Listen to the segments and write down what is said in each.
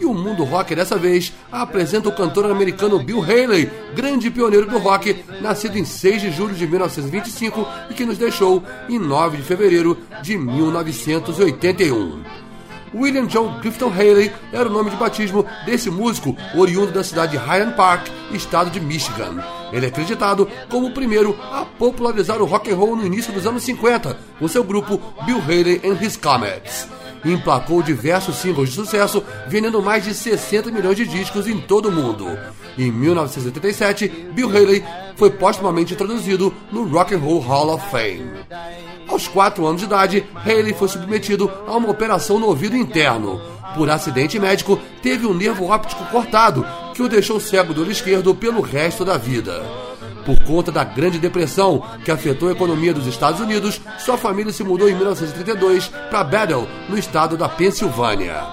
E o Mundo Rock dessa vez apresenta o cantor americano Bill Haley, grande pioneiro do rock, nascido em 6 de julho de 1925 e que nos deixou em 9 de fevereiro de 1981. William John Clifton Haley era o nome de batismo desse músico oriundo da cidade de Highland Park, estado de Michigan. Ele é acreditado como o primeiro a popularizar o rock and roll no início dos anos 50, com seu grupo Bill Haley and His Comets emplacou diversos singles de sucesso, vendendo mais de 60 milhões de discos em todo o mundo. Em 1987, Bill Haley foi postumamente introduzido no Rock and Roll Hall of Fame. Aos 4 anos de idade, Haley foi submetido a uma operação no ouvido interno. Por acidente médico, teve um nervo óptico cortado, que o deixou cego do olho esquerdo pelo resto da vida. Por conta da Grande Depressão, que afetou a economia dos Estados Unidos, sua família se mudou em 1932 para Battle, no estado da Pensilvânia.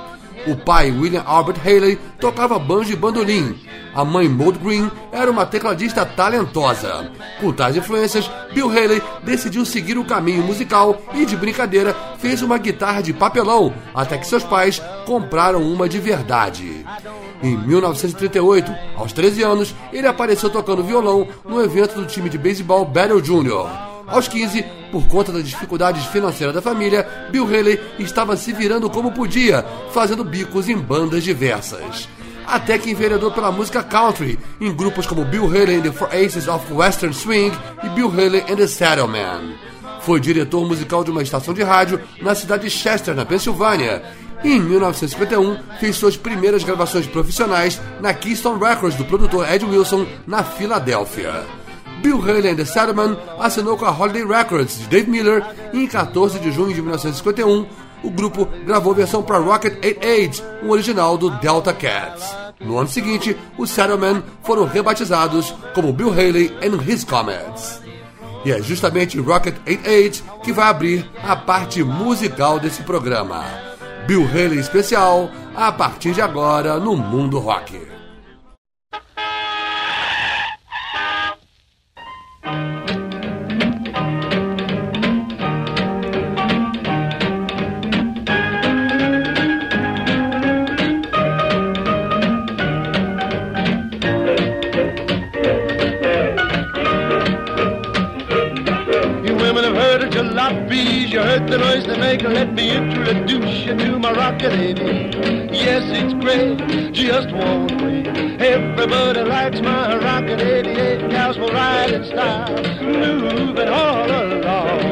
O pai, William Albert Haley, tocava banjo e bandolim. A mãe, Maud Green, era uma tecladista talentosa. Com tais influências, Bill Haley decidiu seguir o caminho musical e, de brincadeira, fez uma guitarra de papelão, até que seus pais compraram uma de verdade. Em 1938, aos 13 anos, ele apareceu tocando violão no evento do time de beisebol Battle Junior. Aos 15, por conta das dificuldades financeiras da família, Bill Haley estava se virando como podia, fazendo bicos em bandas diversas. Até que enveredou pela música country, em grupos como Bill Haley and the Four Aces of Western Swing e Bill Haley and the Saddlemen. Foi diretor musical de uma estação de rádio na cidade de Chester, na Pensilvânia, e em 1951 fez suas primeiras gravações profissionais na Keystone Records do produtor Ed Wilson, na Filadélfia. Bill Haley and the Saddlemen assinou com a Holiday Records de Dave Miller e em 14 de junho de 1951 o grupo gravou versão para Rocket 88, um original do Delta Cats. No ano seguinte, os Saddlemen foram rebatizados como Bill Haley and His Comets. E é justamente Rocket 88 que vai abrir a parte musical desse programa. Bill Haley especial, a partir de agora no Mundo Rock. You heard the noise they make. Let me introduce you to my rocket lady. Yes, it's great, just one way. Everybody likes my rocket 88. Cows will ride in style, moving all along.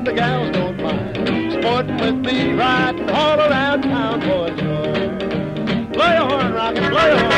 And the gals don't mind. Sporting with me, riding all around town for joy. Play horn, rockin', play a horn.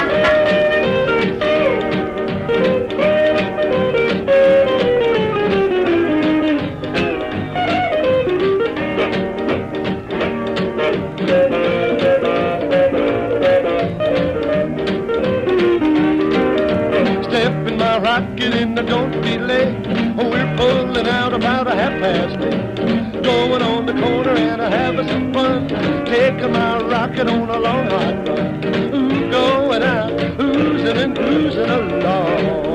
Past eight. Going on the corner and a having some fun. Taking my rocket on a long hot run. Ooh, going out, oozing and cruising along.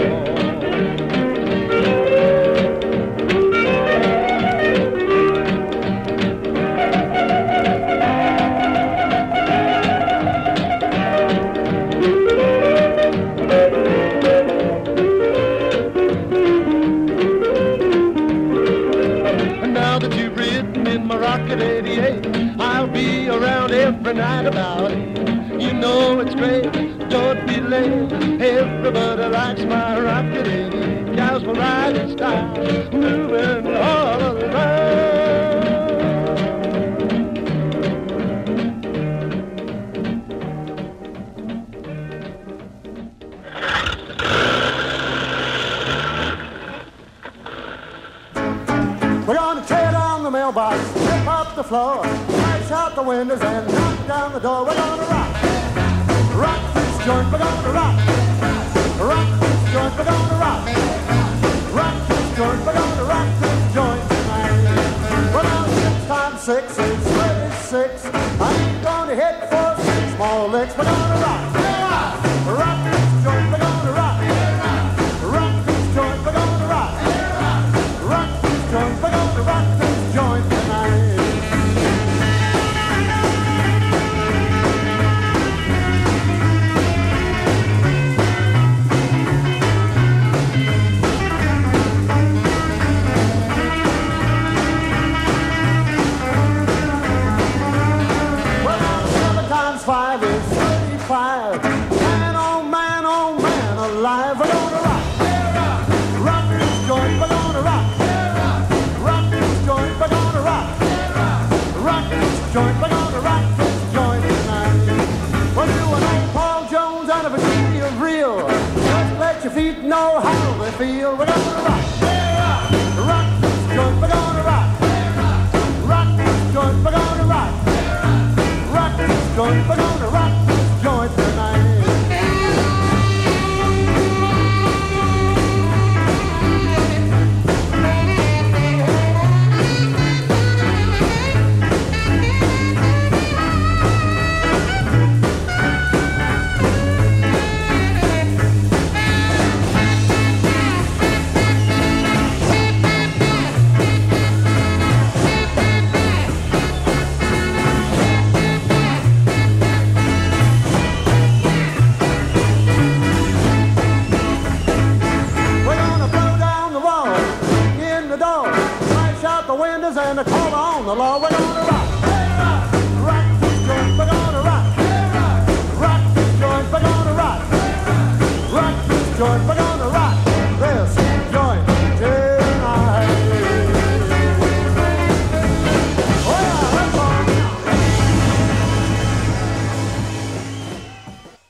Every night about it. You know it's great, don't be late. Everybody likes my rocket lady. Gals will ride in style, moving all around.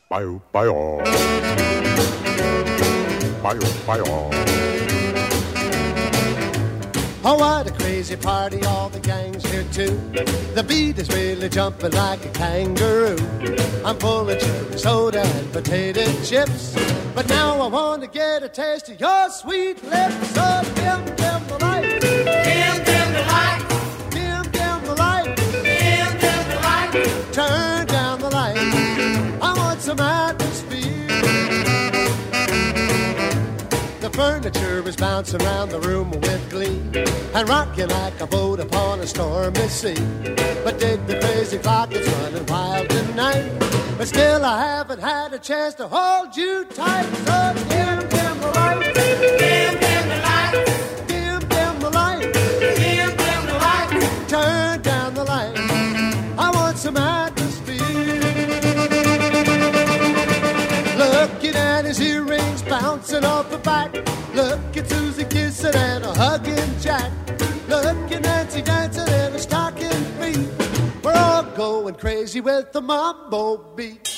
Bio, bio. Bio, bio. Oh, what a crazy party, all the gang's here too. The beat is really jumping like a kangaroo. I'm full of cherry soda and potato chips. But now I want to get a taste of your sweet lips. So The furniture is bouncing around the room with glee and rocking like a boat upon a stormy sea. But did the crazy clock, it's running wild tonight. But still, I haven't had a chance to hold you tight. So bouncing off. Look at Susie kissing and a hugging Jack. Look at Nancy dancing in a stocking feet. We're all going crazy with the mambo beat.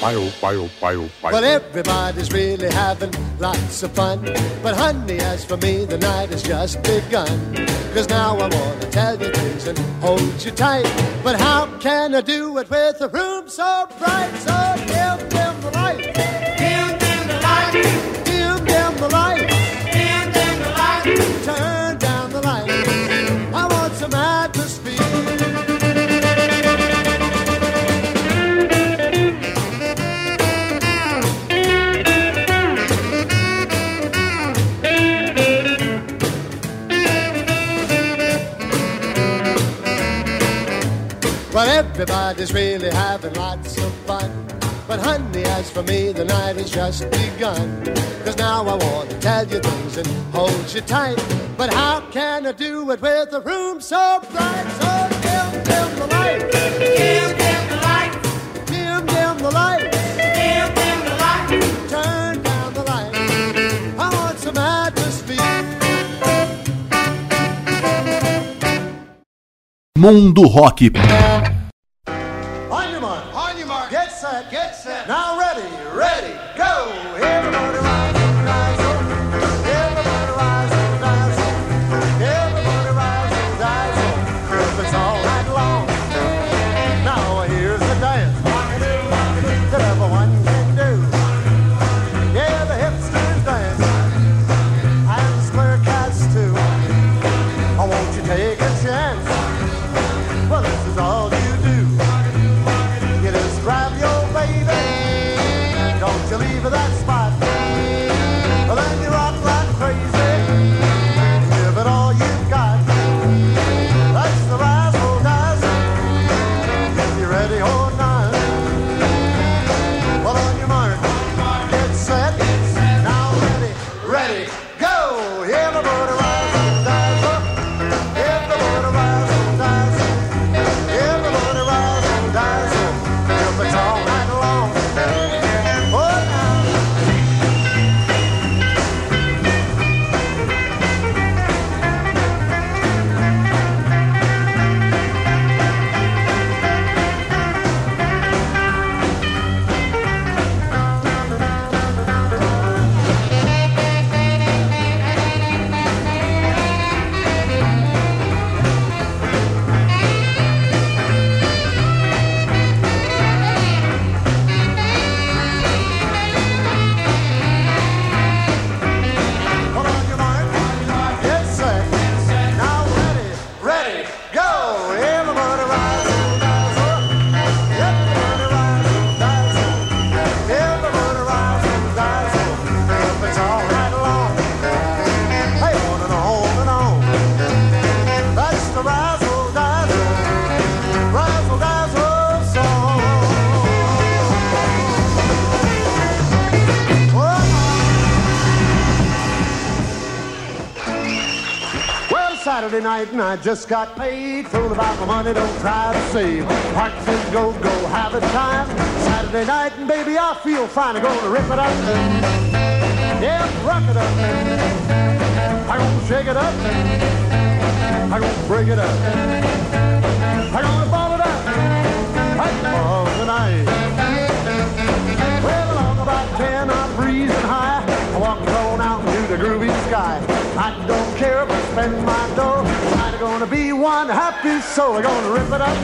Bio, bio, bio, bio. Well, everybody's really having lots of fun. But honey, as for me, the night has just begun. Cause now I wanna tell you things and hold you tight. But how can I do it with a room so bright? So dim, the light. Well, everybody's really having lots of fun. But honey, as for me, the night has just begun. Cause now I want to tell you things and hold you tight. But how can I do it with a room so bright? So dim, dim the light. Dim, dim the light. Dim, dim the light. Dim, dim the light. Turn down the light. I want some atmosphere. Mundo Rock. Night and I just got paid. Fool about my money, don't try to save. Heart says go, go, have a time. Saturday night and baby, I feel fine. I'm gonna rip it up. Yeah, rock it up. I'm gonna shake it up. I'm gonna break it up. I'm gonna ball it up. I'm all tonight. Well, along about ten, I'm breezing high. I walk on out into the groovy sky. I don't care if I spend my dough. I'm gonna be one happy soul. I'm gonna rip it up.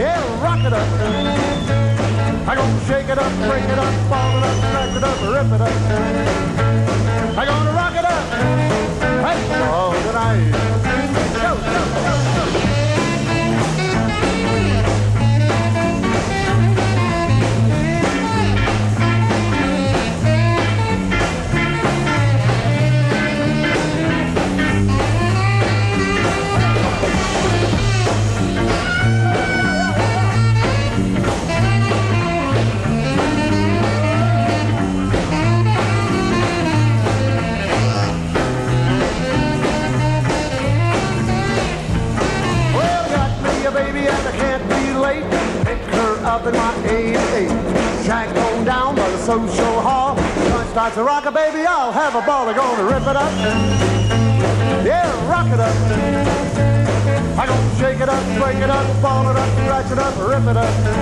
Yeah, rock it up. I'm gonna shake it up, break it up, ball it up, crack it up, rip it up. I'm gonna rock it up. Hey, all tonight. Go, go, go, go. stepping up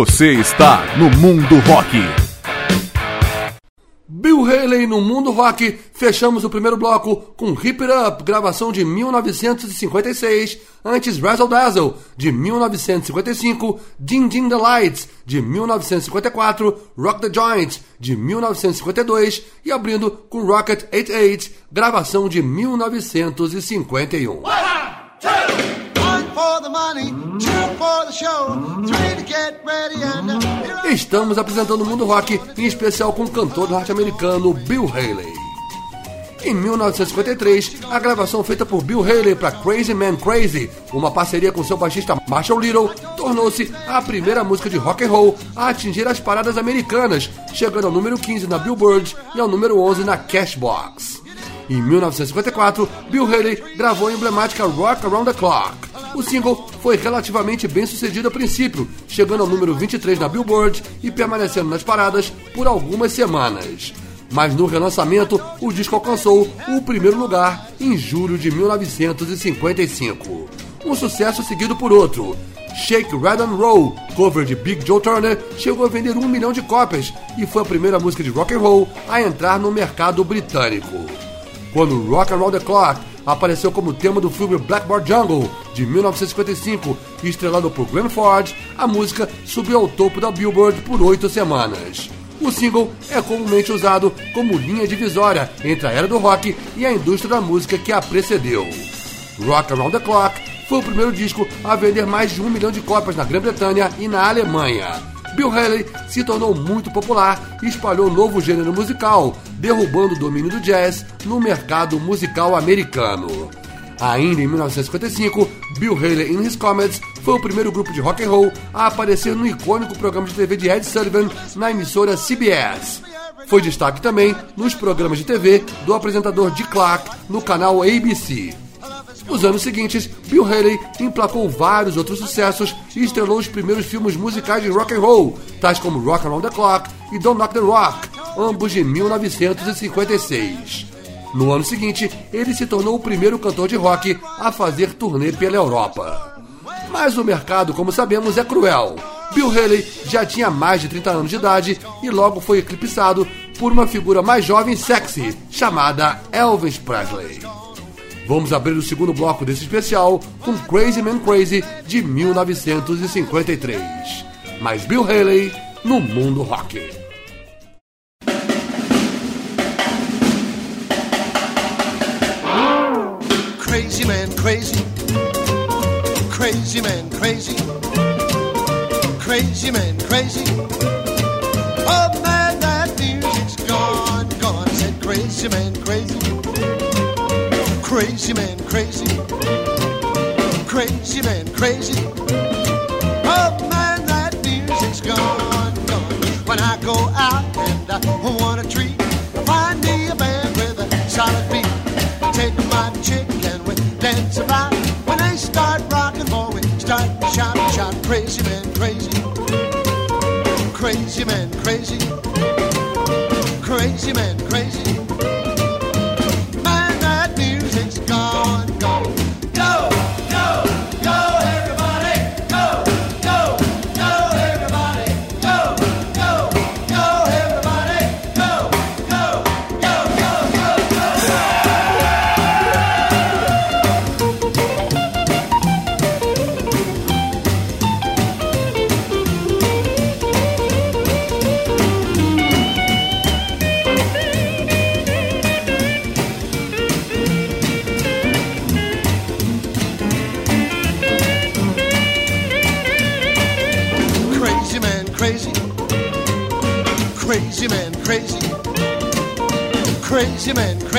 Você está no Mundo Rock. Bill Haley no Mundo Rock. Fechamos o primeiro bloco com Hip It Up, gravação de 1956. Antes Razzle Dazzle, de 1955. Ding Ding the Lights, de 1954. Rock the Joint, de 1952. E abrindo com Rocket 88, gravação de 1951. One two Estamos apresentando o mundo rock, em especial com o cantor norte-americano Bill Haley. Em 1953, a gravação feita por Bill Haley para Crazy Man Crazy, uma parceria com seu baixista Marshall Little, tornou-se a primeira música de rock and roll a atingir as paradas americanas, chegando ao número 15 na Billboard e ao número 11 na Cashbox. Em 1954, Bill Haley gravou a emblemática Rock Around the Clock. O single foi relativamente bem sucedido a princípio, chegando ao número 23 na Billboard e permanecendo nas paradas por algumas semanas. Mas no relançamento, o disco alcançou o primeiro lugar em julho de 1955. Um sucesso seguido por outro. Shake, Red and Roll, cover de Big Joe Turner, chegou a vender um milhão de cópias e foi a primeira música de rock and roll a entrar no mercado britânico. Quando Rock Around the Clock apareceu como tema do filme Blackboard Jungle, de 1955, e estrelado por Glenn Ford, a música subiu ao topo da Billboard por oito semanas. O single é comumente usado como linha divisória entre a era do rock e a indústria da música que a precedeu. Rock Around the Clock foi o primeiro disco a vender mais de um milhão de cópias na Grã-Bretanha e na Alemanha. Bill Haley se tornou muito popular e espalhou novo gênero musical, derrubando o domínio do jazz no mercado musical americano. Ainda em 1955, Bill Haley and His Comets foi o primeiro grupo de rock and roll a aparecer no icônico programa de TV de Ed Sullivan na emissora CBS. Foi destaque também nos programas de TV do apresentador Dick Clark no canal ABC. Nos anos seguintes, Bill Haley emplacou vários outros sucessos e estrelou os primeiros filmes musicais de rock and roll, tais como Rock Around the Clock e Don't Knock the Rock, ambos de 1956. No ano seguinte, ele se tornou o primeiro cantor de rock a fazer turnê pela Europa. Mas o mercado, como sabemos, é cruel. Bill Haley já tinha mais de 30 anos de idade e logo foi eclipsado por uma figura mais jovem e sexy, chamada Elvis Presley. Vamos abrir o segundo bloco desse especial com Crazy Man Crazy de 1953. Mas Bill Haley no mundo rock. Crazy man, crazy. Crazy man, crazy. Crazy man, crazy. Oh man, that music's gone, gone. Said crazy man, crazy. Crazy man, crazy. Crazy man, crazy. Oh man, that music's gone, gone. When I go out and I want a treat, find me a band with a solid beat. Take my chick and we dance about. When they start rocking, boy, we start shouting, shouting, crazy man, crazy. Crazy man, crazy. Crazy man, crazy. Benjamin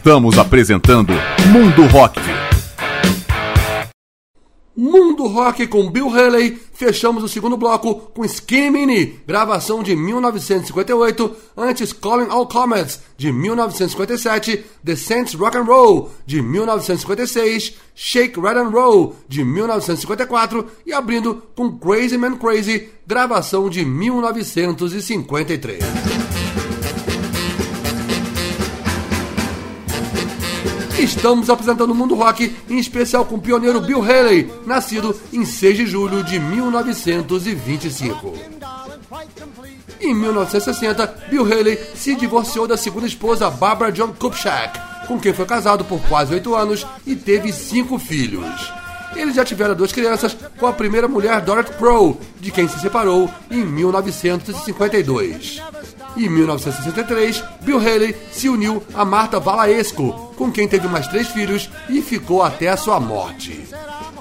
Estamos apresentando Mundo Rock. Mundo Rock com Bill Haley. Fechamos o segundo bloco com Skinny Mini, gravação de 1958, antes Calling All Comets, de 1957, The Saints Rock and Roll, de 1956, Shake, Red and Roll, de 1954 e abrindo com Crazy Man Crazy, gravação de 1953. Estamos apresentando o Mundo Rock, em especial com o pioneiro Bill Haley, nascido em 6 de julho de 1925. Em 1960, Bill Haley se divorciou da segunda esposa Barbara John Kupchak, com quem foi casado por quase oito anos e teve cinco filhos. Eles já tiveram duas crianças com a primeira mulher Dorothy Crow, de quem se separou em 1952. Em 1963, Bill Haley se uniu a Marta Valaesco, com quem teve mais três filhos e ficou até a sua morte.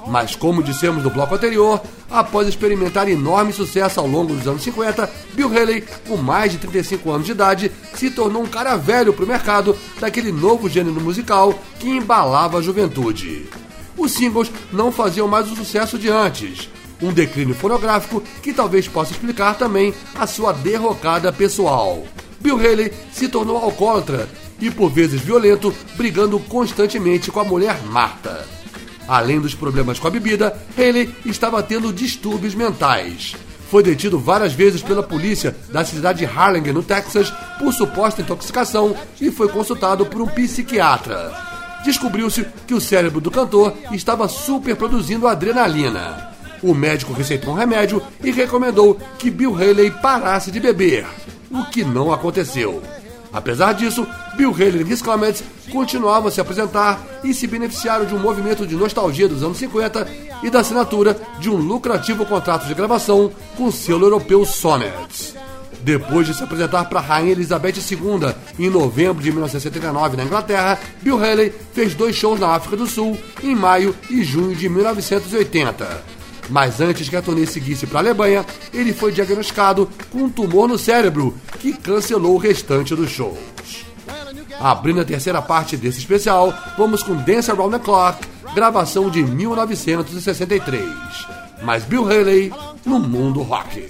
Mas como dissemos no bloco anterior, após experimentar enorme sucesso ao longo dos anos 50, Bill Haley, com mais de 35 anos de idade, se tornou um cara velho para o mercado daquele novo gênero musical que embalava a juventude. Os singles não faziam mais o sucesso de antes, um declínio fonográfico que talvez possa explicar também a sua derrocada pessoal. Bill Haley se tornou alcoólatra e por vezes violento, brigando constantemente com a mulher Marta. Além dos problemas com a bebida, Haley estava tendo distúrbios mentais. Foi detido várias vezes pela polícia da cidade de Harlingen, no Texas, por suposta intoxicação e foi consultado por um psiquiatra. Descobriu-se que o cérebro do cantor estava superproduzindo adrenalina. O médico receitou um remédio e recomendou que Bill Haley parasse de beber, o que não aconteceu. Apesar disso, Bill Haley e His Comets continuavam a se apresentar e se beneficiaram de um movimento de nostalgia dos anos 50 e da assinatura de um lucrativo contrato de gravação com o selo europeu Sonet. Depois de se apresentar para a Rainha Elizabeth II em novembro de 1979 na Inglaterra, Bill Haley fez dois shows na África do Sul em maio e junho de 1980. Mas antes que a turnê seguisse para a Alemanha, ele foi diagnosticado com um tumor no cérebro que cancelou o restante dos shows. Abrindo a terceira parte desse especial, vamos com Dance Around the Clock, gravação de 1963. Mas Bill Haley no mundo rock.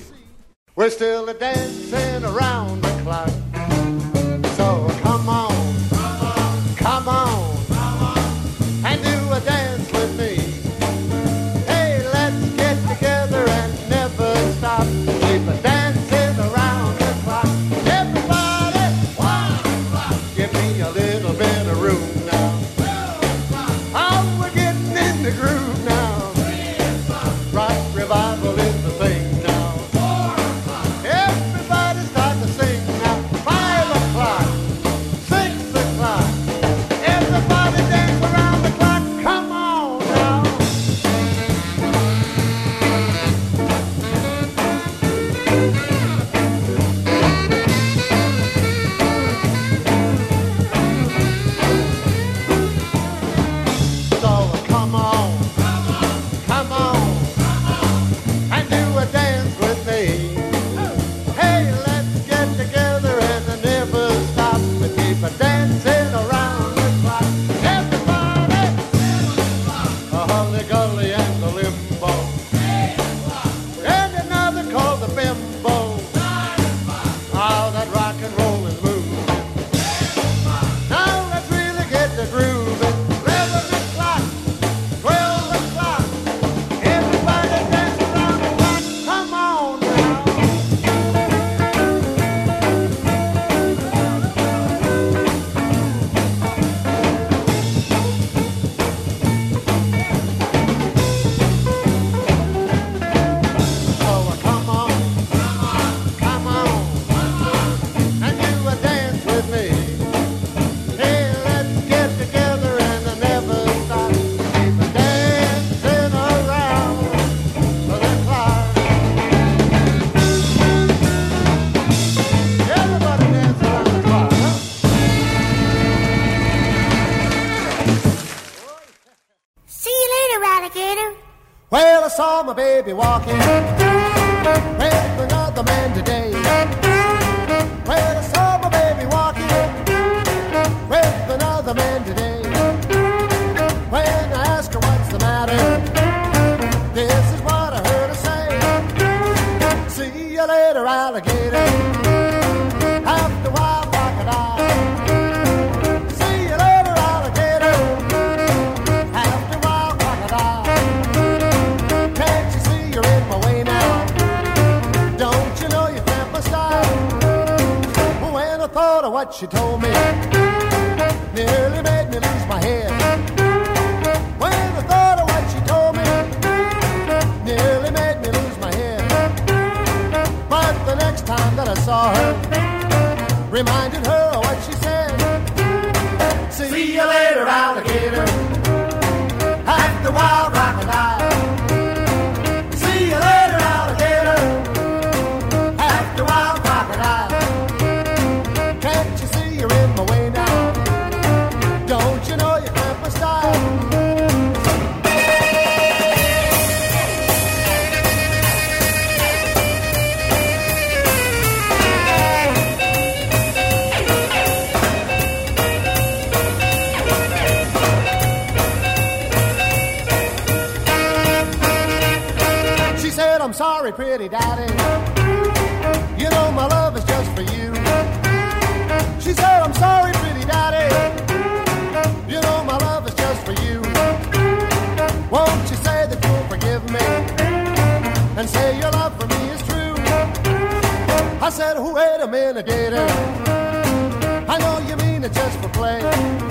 We're still dancing around the clock. my baby walking. With another man today. When I saw my baby walking. With another man today. When I asked her what's the matter. This is what I heard her say. See you later, alligator. what she told me nearly made me lose my head. When I thought of what she told me nearly made me lose my head. But the next time that I saw her, reminded her of what she said. See you later, alligator. at the wild. wait a minute, gator. I know you mean it just for play.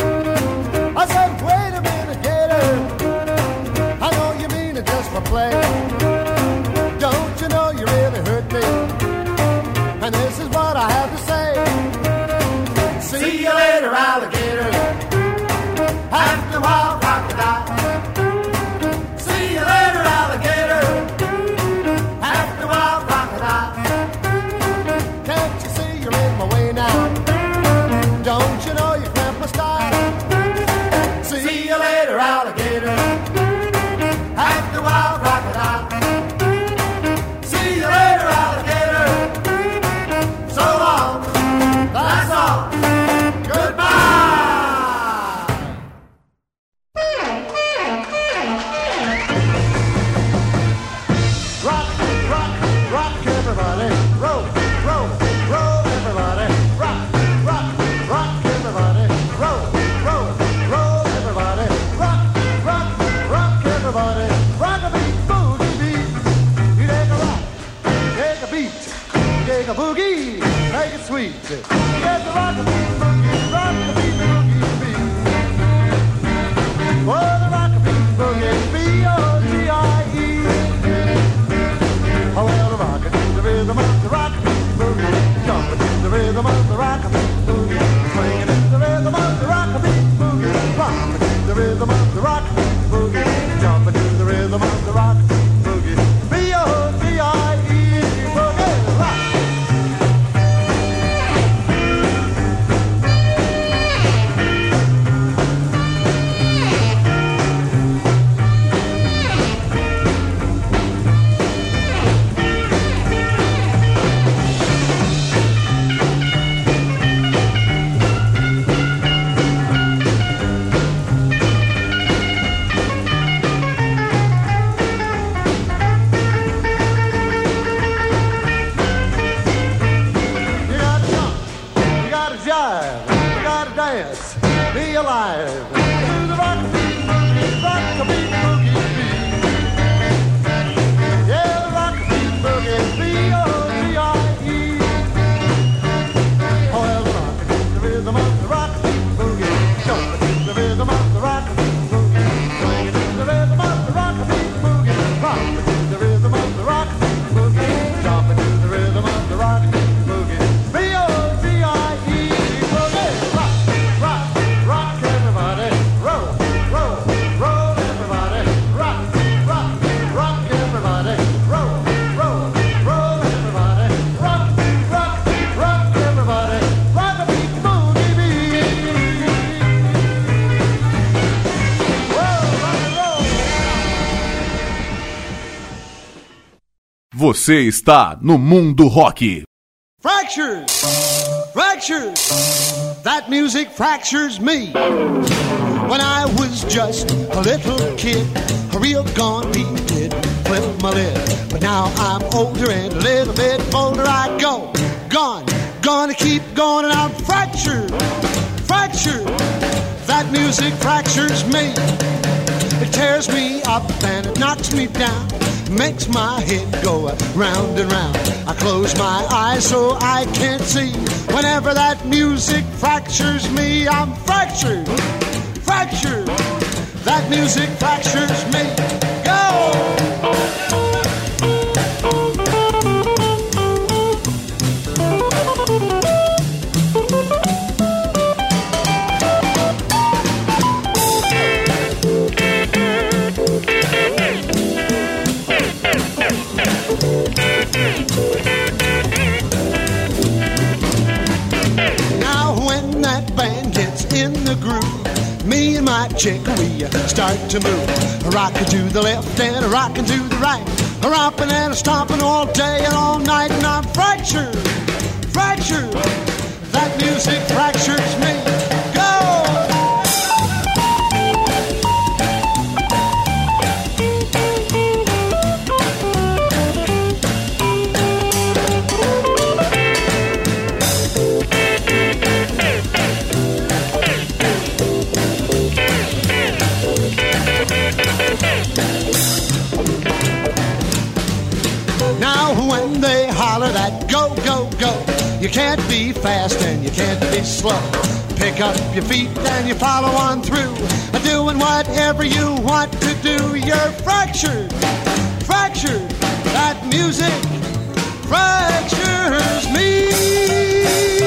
alive. Você está no Mundo Rock. Fractures! Fractures! That music fractures me. When I was just a little kid, a real Gandhi did flip my lid. But now I'm older and a little bit older. I go, gone, gonna keep going, and I'm fractured, fractured. That music fractures me. It tears me up and it knocks me down. Makes my head go round and round. I close my eyes so I can't see. Whenever that music fractures me, I'm fractured, fractured. That music fractures me. Go! Chick we start to move. A rockin' to the left and a rockin' to the right, a romping and a stomping all day and all night, and I'm fractured, fractured. That music fractures me. You can't be fast and you can't be slow. Pick up your feet and you follow on through, doing whatever you want to do. You're fractured, fractured. That music fractures me.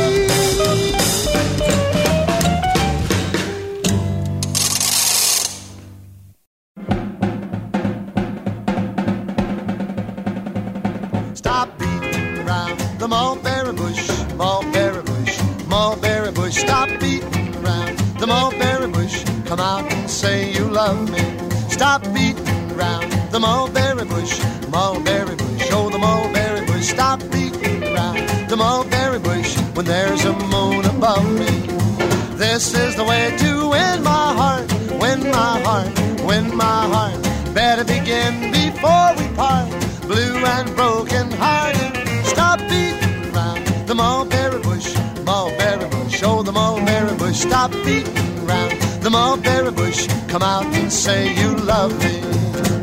This is the way to win my heart, win my heart, win my heart. Better begin before we part. Blue and broken hearted. Stop beating around the mulberry bush, mulberry bush. Oh, the mulberry bush. Stop beating around the mulberry bush. Come out and say you love me.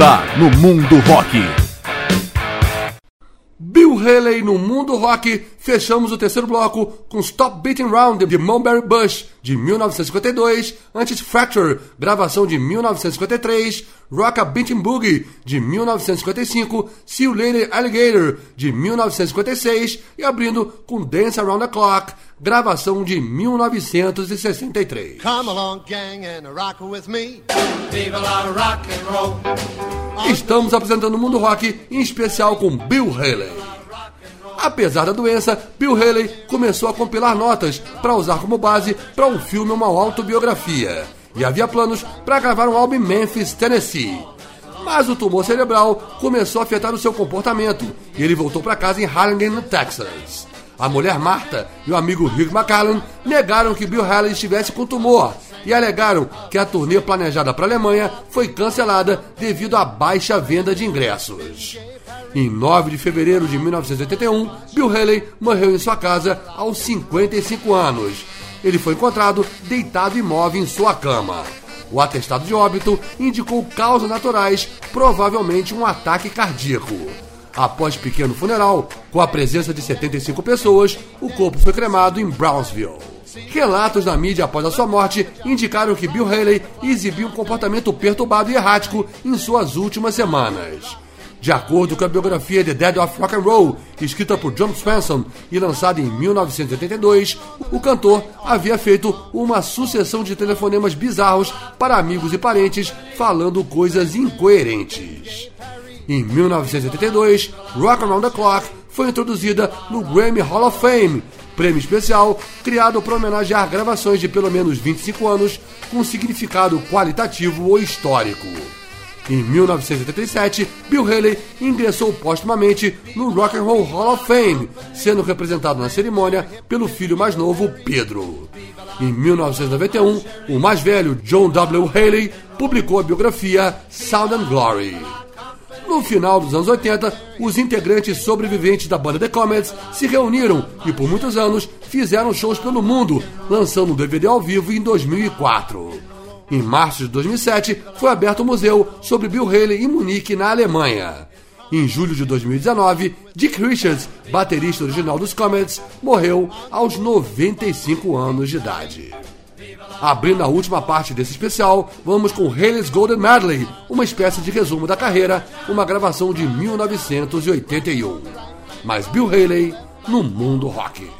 Está no Mundo Rock. Bill Haley no Mundo Rock. Fechamos o terceiro bloco com Stop Beating Round de Mulberry Bush de 1952, antes Fracture, gravação de 1953, Rock a Beating Boogie de 1955, See You Later Alligator de 1956 e abrindo com Dance Around the Clock, gravação de 1963. Come along, gang, and rock with me. Estamos apresentando o Mundo Rock, em especial com Bill Haley. Apesar da doença, Bill Haley começou a compilar notas para usar como base para um filme ou uma autobiografia. E havia planos para gravar um álbum em Memphis, Tennessee. Mas o tumor cerebral começou a afetar o seu comportamento e ele voltou para casa em Harlingen, no Texas. A mulher Marta e o amigo Rick McCallum negaram que Bill Haley estivesse com tumor e alegaram que a turnê planejada para a Alemanha foi cancelada devido à baixa venda de ingressos. Em 9 de fevereiro de 1981, Bill Haley morreu em sua casa aos 55 anos. Ele foi encontrado deitado imóvel em sua cama. O atestado de óbito indicou causas naturais, provavelmente um ataque cardíaco. Após pequeno funeral, com a presença de 75 pessoas, o corpo foi cremado em Brownsville. Relatos na mídia após a sua morte indicaram que Bill Haley exibiu um comportamento perturbado e errático em suas últimas semanas. De acordo com a biografia The Dead of Rock and Roll, escrita por John Spencer e lançada em 1982, o cantor havia feito uma sucessão de telefonemas bizarros para amigos e parentes falando coisas incoerentes. Em 1982, Rock Around the Clock foi introduzida no Grammy Hall of Fame, prêmio especial criado para homenagear gravações de pelo menos 25 anos com significado qualitativo ou histórico. Em 1987, Bill Haley ingressou póstumamente no Rock and Roll Hall of Fame, sendo representado na cerimônia pelo filho mais novo, Pedro. Em 1991, o mais velho John W. Haley publicou a biografia Sound and Glory. No final dos anos 80, os integrantes sobreviventes da banda The Comets se reuniram e por muitos anos fizeram shows pelo mundo, lançando um DVD ao vivo em 2004. Em março de 2007, foi aberto o museu sobre Bill Haley em Munique, na Alemanha. Em julho de 2019, Dick Richards, baterista original dos Comets, morreu aos 95 anos de idade. Abrindo a última parte desse especial, vamos com Haley's Golden Medley, uma espécie de resumo da carreira, uma gravação de 1981. Mas Bill Haley no mundo rock.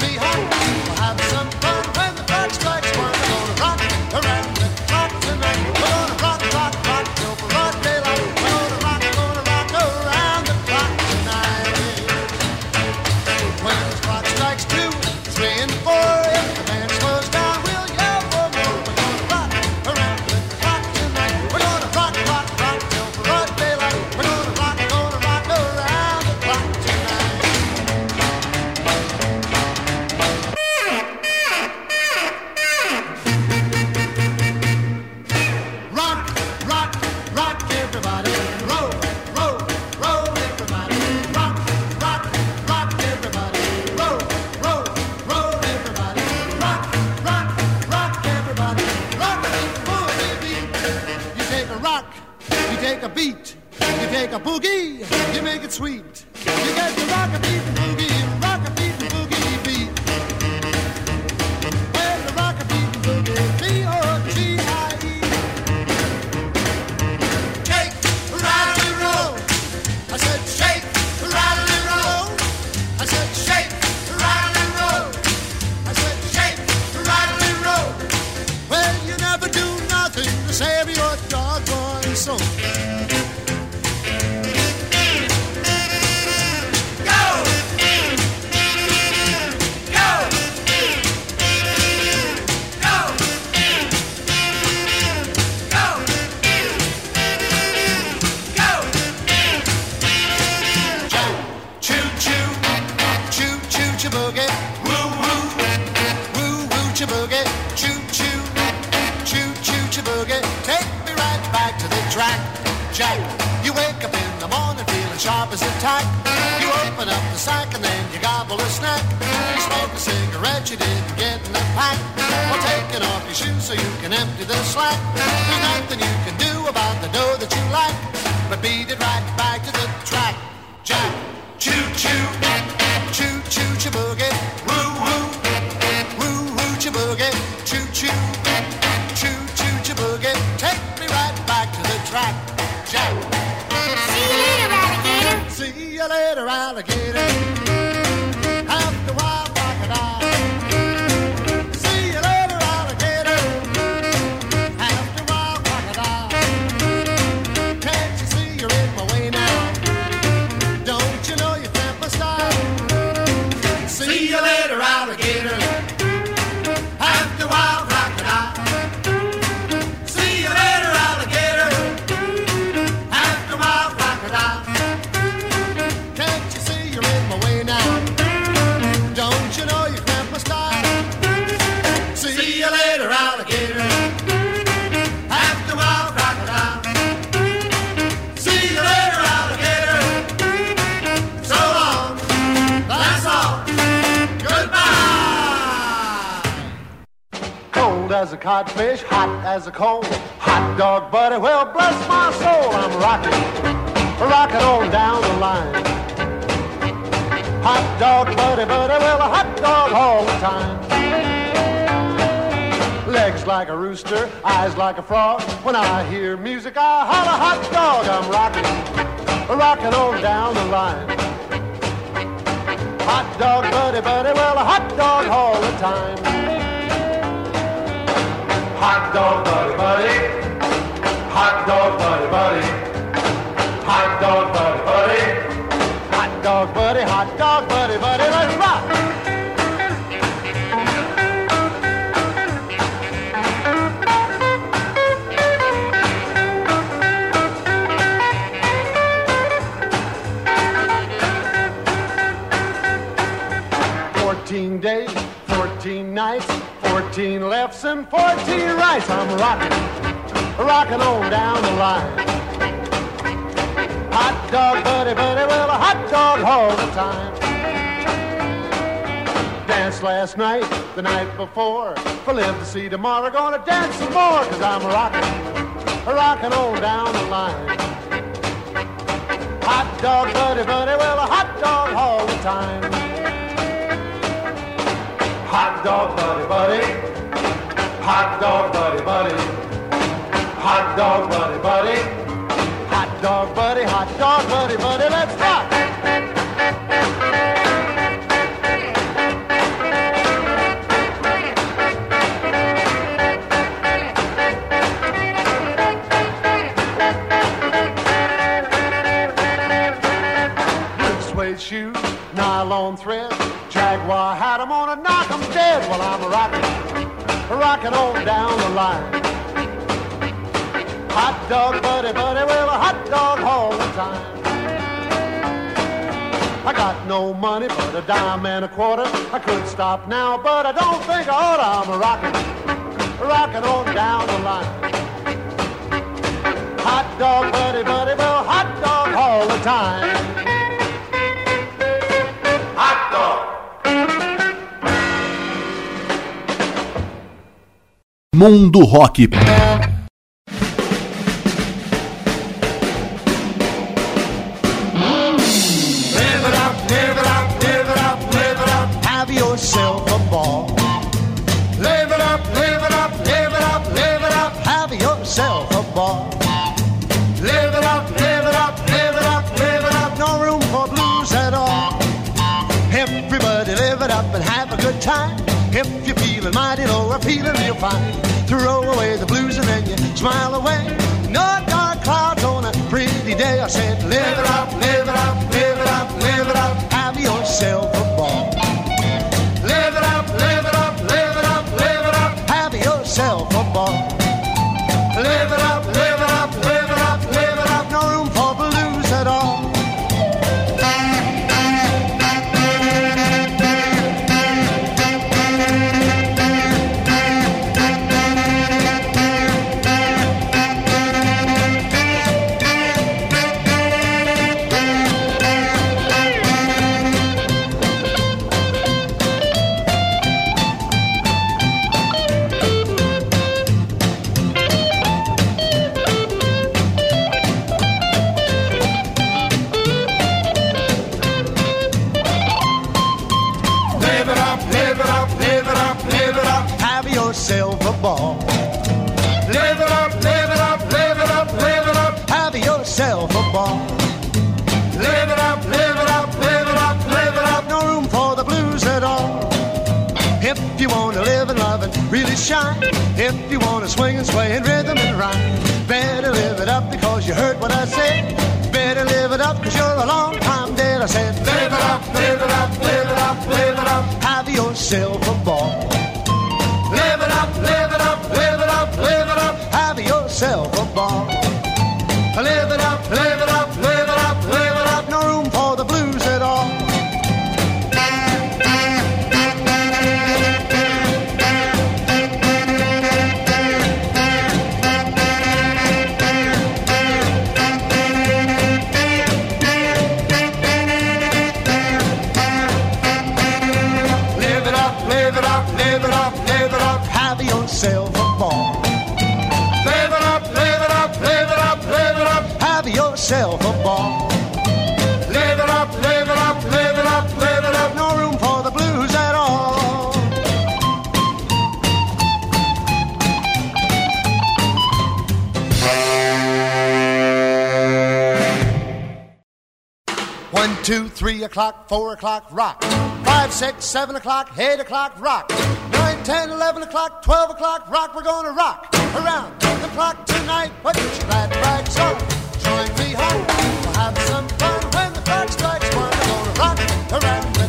boogie, you make it sweet. As a codfish, hot as a coal. Hot dog, buddy, well, bless my soul, I'm rocking, rocking on down the line. Hot dog, buddy, buddy, well, a hot dog all the time. Legs like a rooster, eyes like a frog. When I hear music, I holler hot dog. I'm rocking, rocking on down the line. Hot dog, buddy, buddy, well, a hot dog all the time. Hot dog, buddy, buddy. Hot dog, buddy, buddy. Hot dog, buddy, buddy. Hot dog, buddy, hot dog, buddy, buddy, let's rock. Fourteen days, fourteen nights, fourteen lefts and fourteen rights. I'm rocking, rocking on down the line. Hot dog, buddy, buddy, well, a hot dog all the time. Danced last night, the night before. For live to see tomorrow, gonna dance some more, cause I'm rocking, rocking on down the line. Hot dog, buddy, buddy, well, a hot dog all the time. Hot dog, buddy, buddy. Hot dog, buddy, buddy. Hot dog, buddy, buddy. Hot dog, buddy, hot dog, buddy, buddy, let's rock. Suede shoes, nylon thread, Jaguar hat, I'm gonna knock 'em while I'm rocking, rocking on down the line. Hot dog, buddy, buddy, well, a hot dog all the time. I got no money but a dime and a quarter. I could stop now, but I don't think I ought. I'm rocking, rocking on down the line. Hot dog, buddy, buddy, well, hot dog all the time. Mundo Rock. Real fine, throw away the blues and then you smile away. No dark clouds on a pretty day. I said, live it up, live it up, in rhythm and rhyme, better live it up because you heard what I said. Better live it up because you're a long time dead. I said, live it up, live it up, live it up, live it up. Have yourself a ball. Three o'clock, four o'clock, rock. Five, six, seven o'clock, eight o'clock, rock. Nine, ten, eleven o'clock, twelve o'clock, rock. We're gonna rock around the clock tonight. Put your glad rags on. Join me home. We'll have some fun when the clock strikes one. We're gonna rock around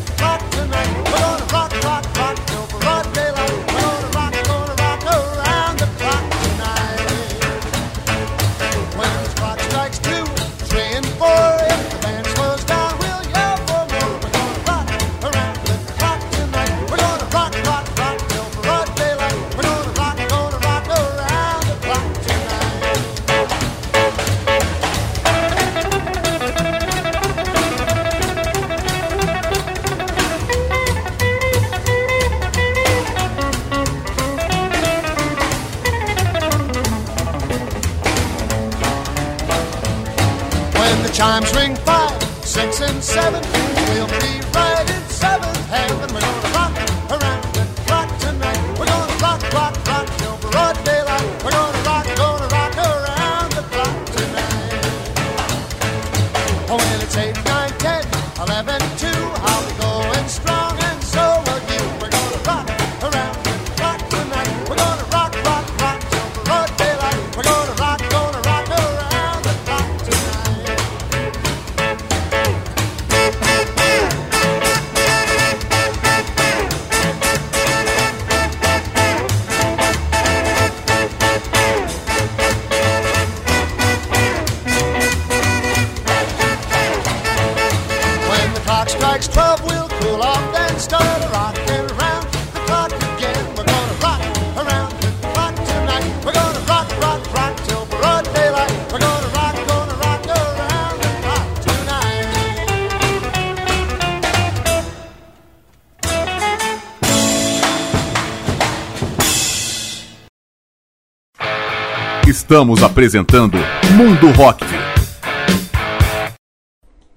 Estamos apresentando Mundo Rock.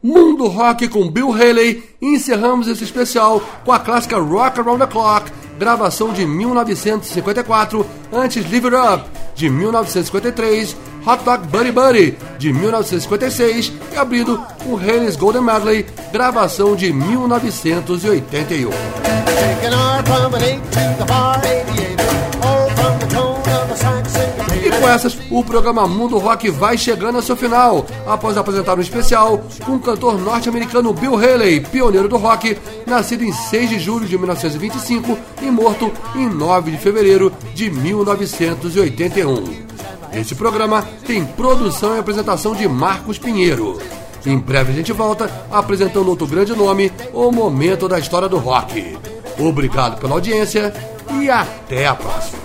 Mundo Rock com Bill Haley e encerramos esse especial com a clássica Rock Around the Clock, gravação de 1954, antes Live It Up, de 1953, Hot Dog Buddy Buddy, de 1956 e abrindo o Haley's Golden Medley, gravação de 1981. Com essas, o programa Mundo Rock vai chegando ao seu final, após apresentar um especial com o cantor norte-americano Bill Haley, pioneiro do rock, nascido em 6 de julho de 1925 e morto em 9 de fevereiro de 1981. Este programa tem produção e apresentação de Marcos Pinheiro. Em breve a gente volta apresentando outro grande nome, o momento da história do rock. Obrigado pela audiência e até a próxima.